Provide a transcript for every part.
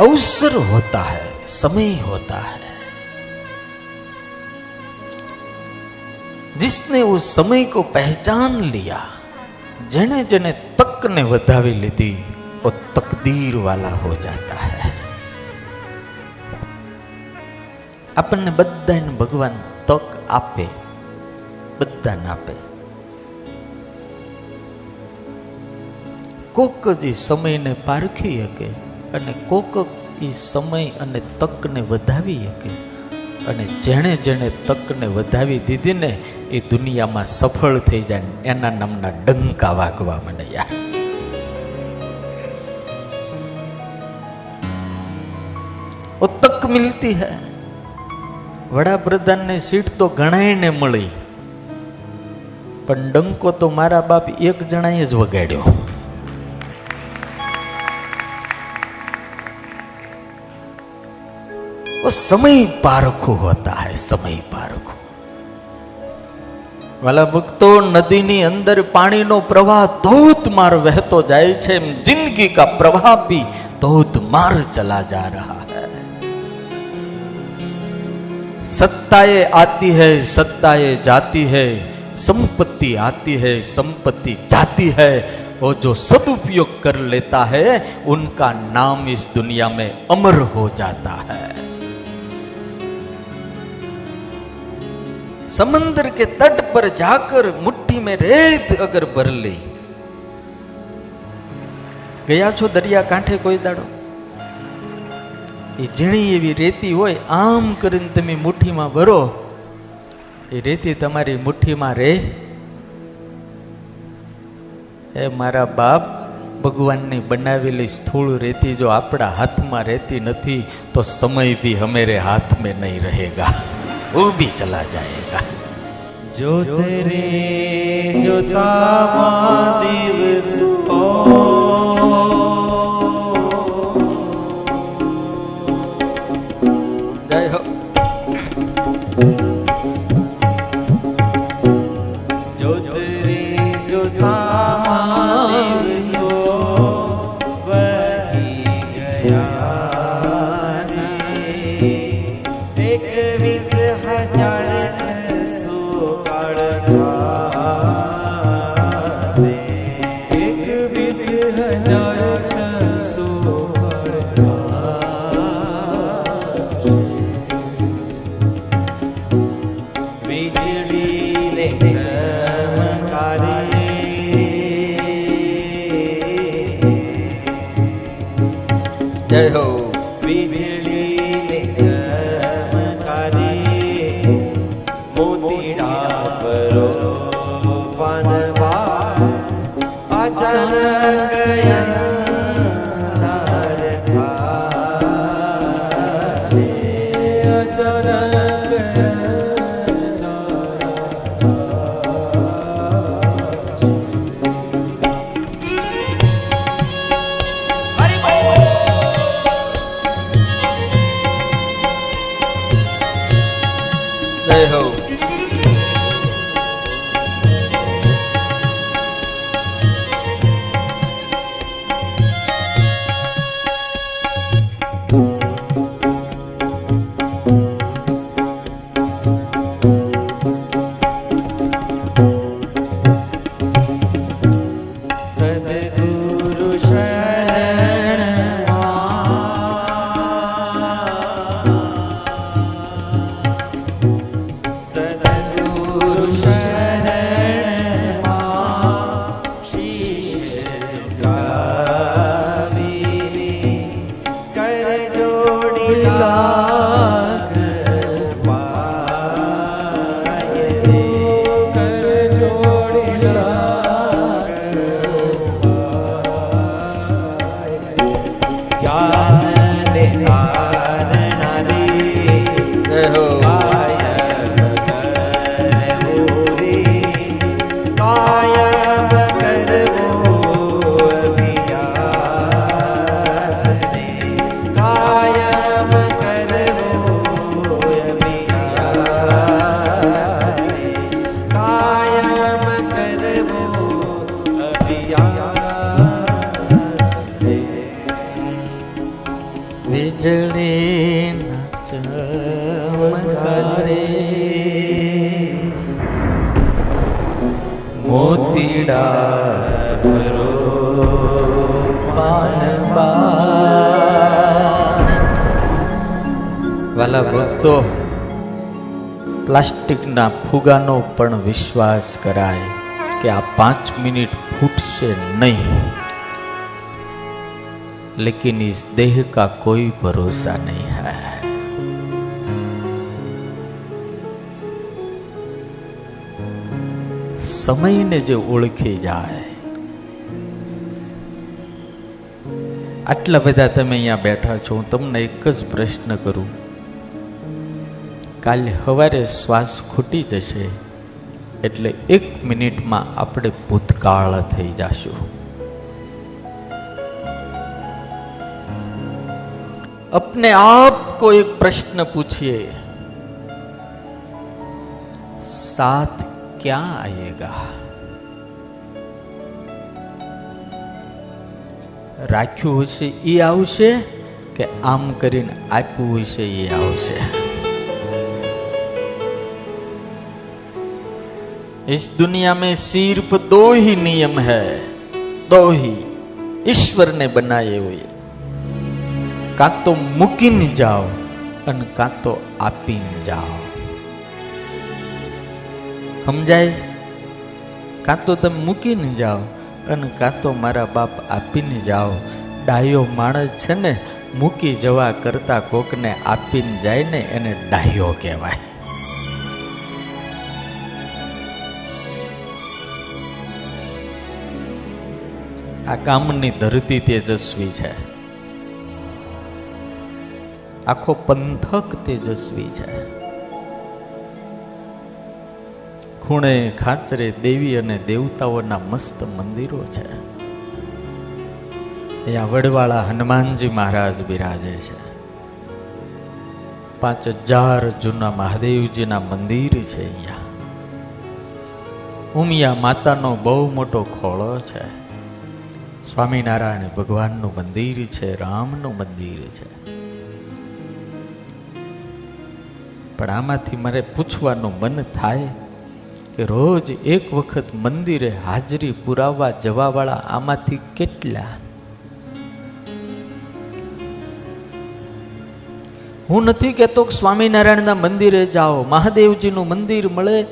अवसर होता है समय होता है जिसने उस समय को पहचान लिया जने जने तक ने વધાવી લીધી वो तकदीर वाला हो जाता है આપણને બધાને ભગવાન તક આપે બધાને આપે કોક જ સમયને પારખી શકે અને કોક એ સમય અને તકને વધાવી શકે. અને જેણે જેણે તકને વધાવી દીધી ને એ દુનિયામાં સફળ થઈ જાય એના નામના ડંકા વાગવા મને ઓ તક મિલતી હૈ. વડાપ્રધાનની સીટ તો ઘણાયને મળી. પણ ડંકો તો મારા બાપ એક જણાએ જ વગાડ્યો. वो समय पारखो होता है समय पारखो વાલા ભક્તો નદીની અંદર પાણીનો પ્રવાહ ધોધમાર વહેતો જાય છે એમ જિંદગી કા પ્રવાહ भी ધોધમાર चला जा रहा है सत्ताएं आती है सत्ताएं जाती है संपत्ति आती है संपत्ति जाती है और जो सदुपयोग कर लेता है उनका नाम इस दुनिया में अमर हो जाता है समंदर के तट पर जाकर मुट्ठी में रेत अगर भर ली ગયા છો દરિયા કાંઠે કોઈ દાડો એ ઝીણી એવી રેતી હોય આમ કરીને તમે મુઠ્ઠીમાં ભરો એ રેતી તમારી મુઠ્ઠીમાં રહે એ મારા બાપ ભગવાનની બનાવેલી સ્થૂળ રેતી જો આપણા હાથમાં રહેતી નથી તો સમય भी हमारे हाथ में नहीं रहेगा वो भी चला जाएगा जो तेरे जो तामा जय हो ચમકારે મોતીડા ભરો પાનબા વાલા ભક્તો પ્લાસ્ટિકના ફુગાનો પણ વિશ્વાસ કરાય કે આ પાંચ મિનિટ ફૂટશે નહીં लेकिन इस देह का कोई भरोसा नहीं है સમયને જે ઓળખી જાય. આટલા બધા તમે અહીંયા બેઠા છો, હું તમને એક જ પ્રશ્ન કરું. કાલે સવારે શ્વાસ ખૂટી જશે, એટલે એક મિનિટમાં આપણે ભૂતકાળ થઈ જશું. અપને આપ કોઈ એક પ્રશ્ન પૂછીએ. સાત क्या आएगा રાખ્યું હશે એ આવશે કે આમ કરીને આપ્યું હશે એ આવશે इस दुनिया में सिर्फ दो ही नियम है दो ही ईश्वर ने बनाए हुए કાં તો મૂકીને જાઓ અને કાં તો આપીને જાઓ સમજાય કાં તો તમે મૂકીને જાઓ અને કાં તો મારા બાપ આપીને જાઓ. ડાયો માણસ છે ને, મૂકી જવા કરતા કોકને આપીને જાય ને એને ડાયો કહેવાય. આ કામની ધરતી તેજસ્વી છે. આખો પંથક તેજસ્વી છે. ખૂણે ખાચરે દેવી અને દેવતાઓના મસ્ત મંદિરો છે. અહીંયા વડવાળા હનુમાનજી મહારાજ બિરાજે છે. પાંચ હજાર જૂના મહાદેવજીના મંદિર છે અહીંયા. ઉમિયા માતાનો બહુ મોટો ખોળો છે. સ્વામિનારાયણ ભગવાનનું મંદિર છે, રામનું મંદિર છે. પણ આમાંથી મારે પૂછવાનું મન થાય કે રોજ એક વખત મંદિરે હાજરી પુરાવવા જવાવાળા આમાંથી કેટલા? હું નથી કહેતો કે સ્વામિનારાયણના મંદિરે જાઓ, મહાદેવજીનું મંદિર મળે.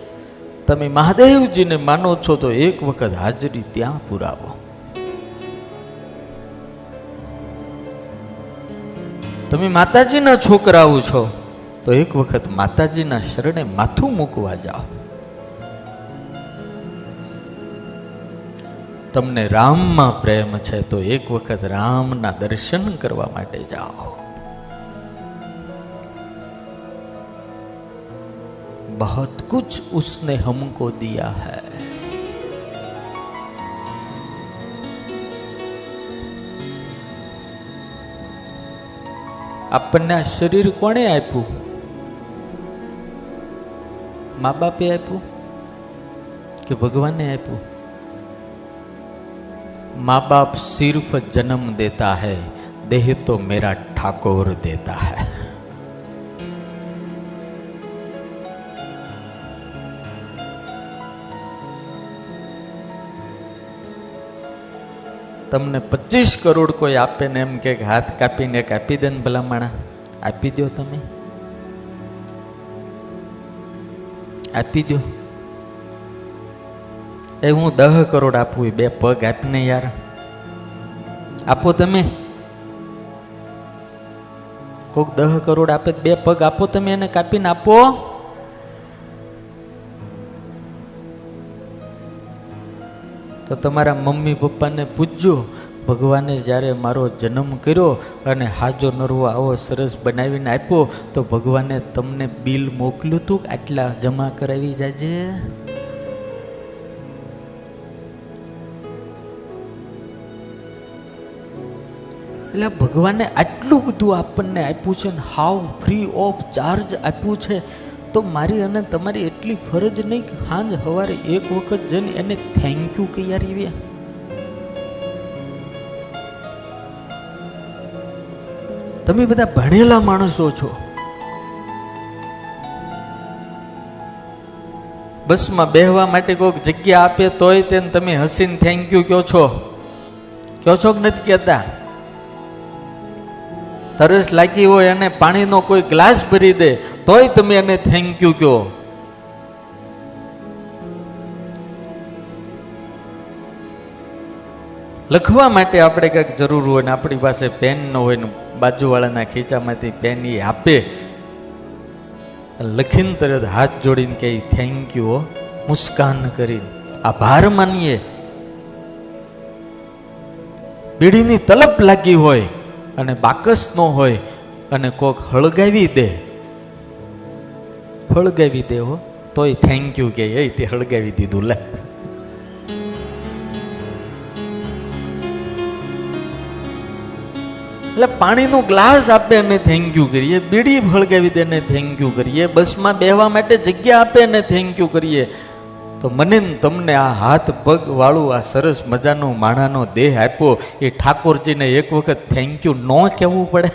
તમે મહાદેવજીને માનો છો તો એક વખત હાજરી ત્યાં પુરાવો. તમે માતાજીના છોકરાઓ છો તો એક વખત માતાજીના શરણે માથું મૂકવા જાઓ. તમને રામમાં પ્રેમ છે તો એક વખત રામના દર્શન કરવા માટે જાઓ बहुत कुछ उसने हमको दिया है આપણને આ શરીર કોણે આપ્યું મા બાપે આપ્યું કે ભગવાને આપ્યું माँ बाप सिर्फ जन्म देता है देह तो मेरा ठाकुर देता है તમને પચીસ કરોડ કોઈ આપે ને એમ કે હાથ કાપીને કાપી દે ને ભલામણા આપી દો તમે આપી દો એ હું દહ કરોડ આપું બે પગ આપીને યાર. આપો તમે. કોક દહ કરોડ આપે બે પગ આપો તમે એને કાપીને આપો. તો તમારા મમ્મી પપ્પાને પૂછજો, ભગવાને જ્યારે મારો જન્મ કર્યો અને હાજો નરવો આવો સરસ બનાવીને આપ્યો, તો ભગવાને તમને બિલ મોકલ્યું હતું આટલા જમા કરાવી જાજે? એટલે ભગવાને આટલું બધું આપણને આપ્યું છે ને હાવ ફ્રી ઓફ ચાર્જ આપ્યું છે, તો મારી અને તમારી એટલી ફરજ નહીં કે હાંજ સવારે એક વખત જઈને એને થેન્ક યુ કહી આવ્યા તમે બધા ભણેલા માણસો છો. બસમાં બેહવા માટે કોઈક જગ્યા આપે તોય તેને તમે હસીને થેન્ક યુ કહો છો. કહો છો કે નથી કહેતા? તરસ લાગી હોય અને પાણીનો કોઈ ગ્લાસ ભરી દે, તોય તમે એને થેન્ક યુ કહો. લખવા માટે આપણે કંઈક જરૂર હોય ને આપણી પાસે પેન ન હોય ને બાજુવાળાના ખીચામાંથી પેન એ આપે. લખીને તરત હાથ જોડીને કહે થેન્ક યુ મુસ્કાન કરીને આભાર માનીએ. બીડીની તલપ લાગી હોય. અને બાકસ ન હોય અને કોક હળગાવી દે. હળગાવી દે હો, તોય થેન્ક યુ કે એ તે હળગાવી દીધું, લે. એટલે પાણીનું ગ્લાસ આપે અને થેન્ક યુ કરીએ, બીડી ફળગાવી દે ને થેન્ક યુ કરીએ, બસમાં બેહવા માટે જગ્યા આપે ને થેન્ક યુ કરીએ. તો મને તમને આ હાથ, પગ વાળું, આ સરસ મજાનો માણાનો દેહ આપ્યો. એ ઠાકોરજીને એક વખત થેન્ક યુ ન કહેવું પડે.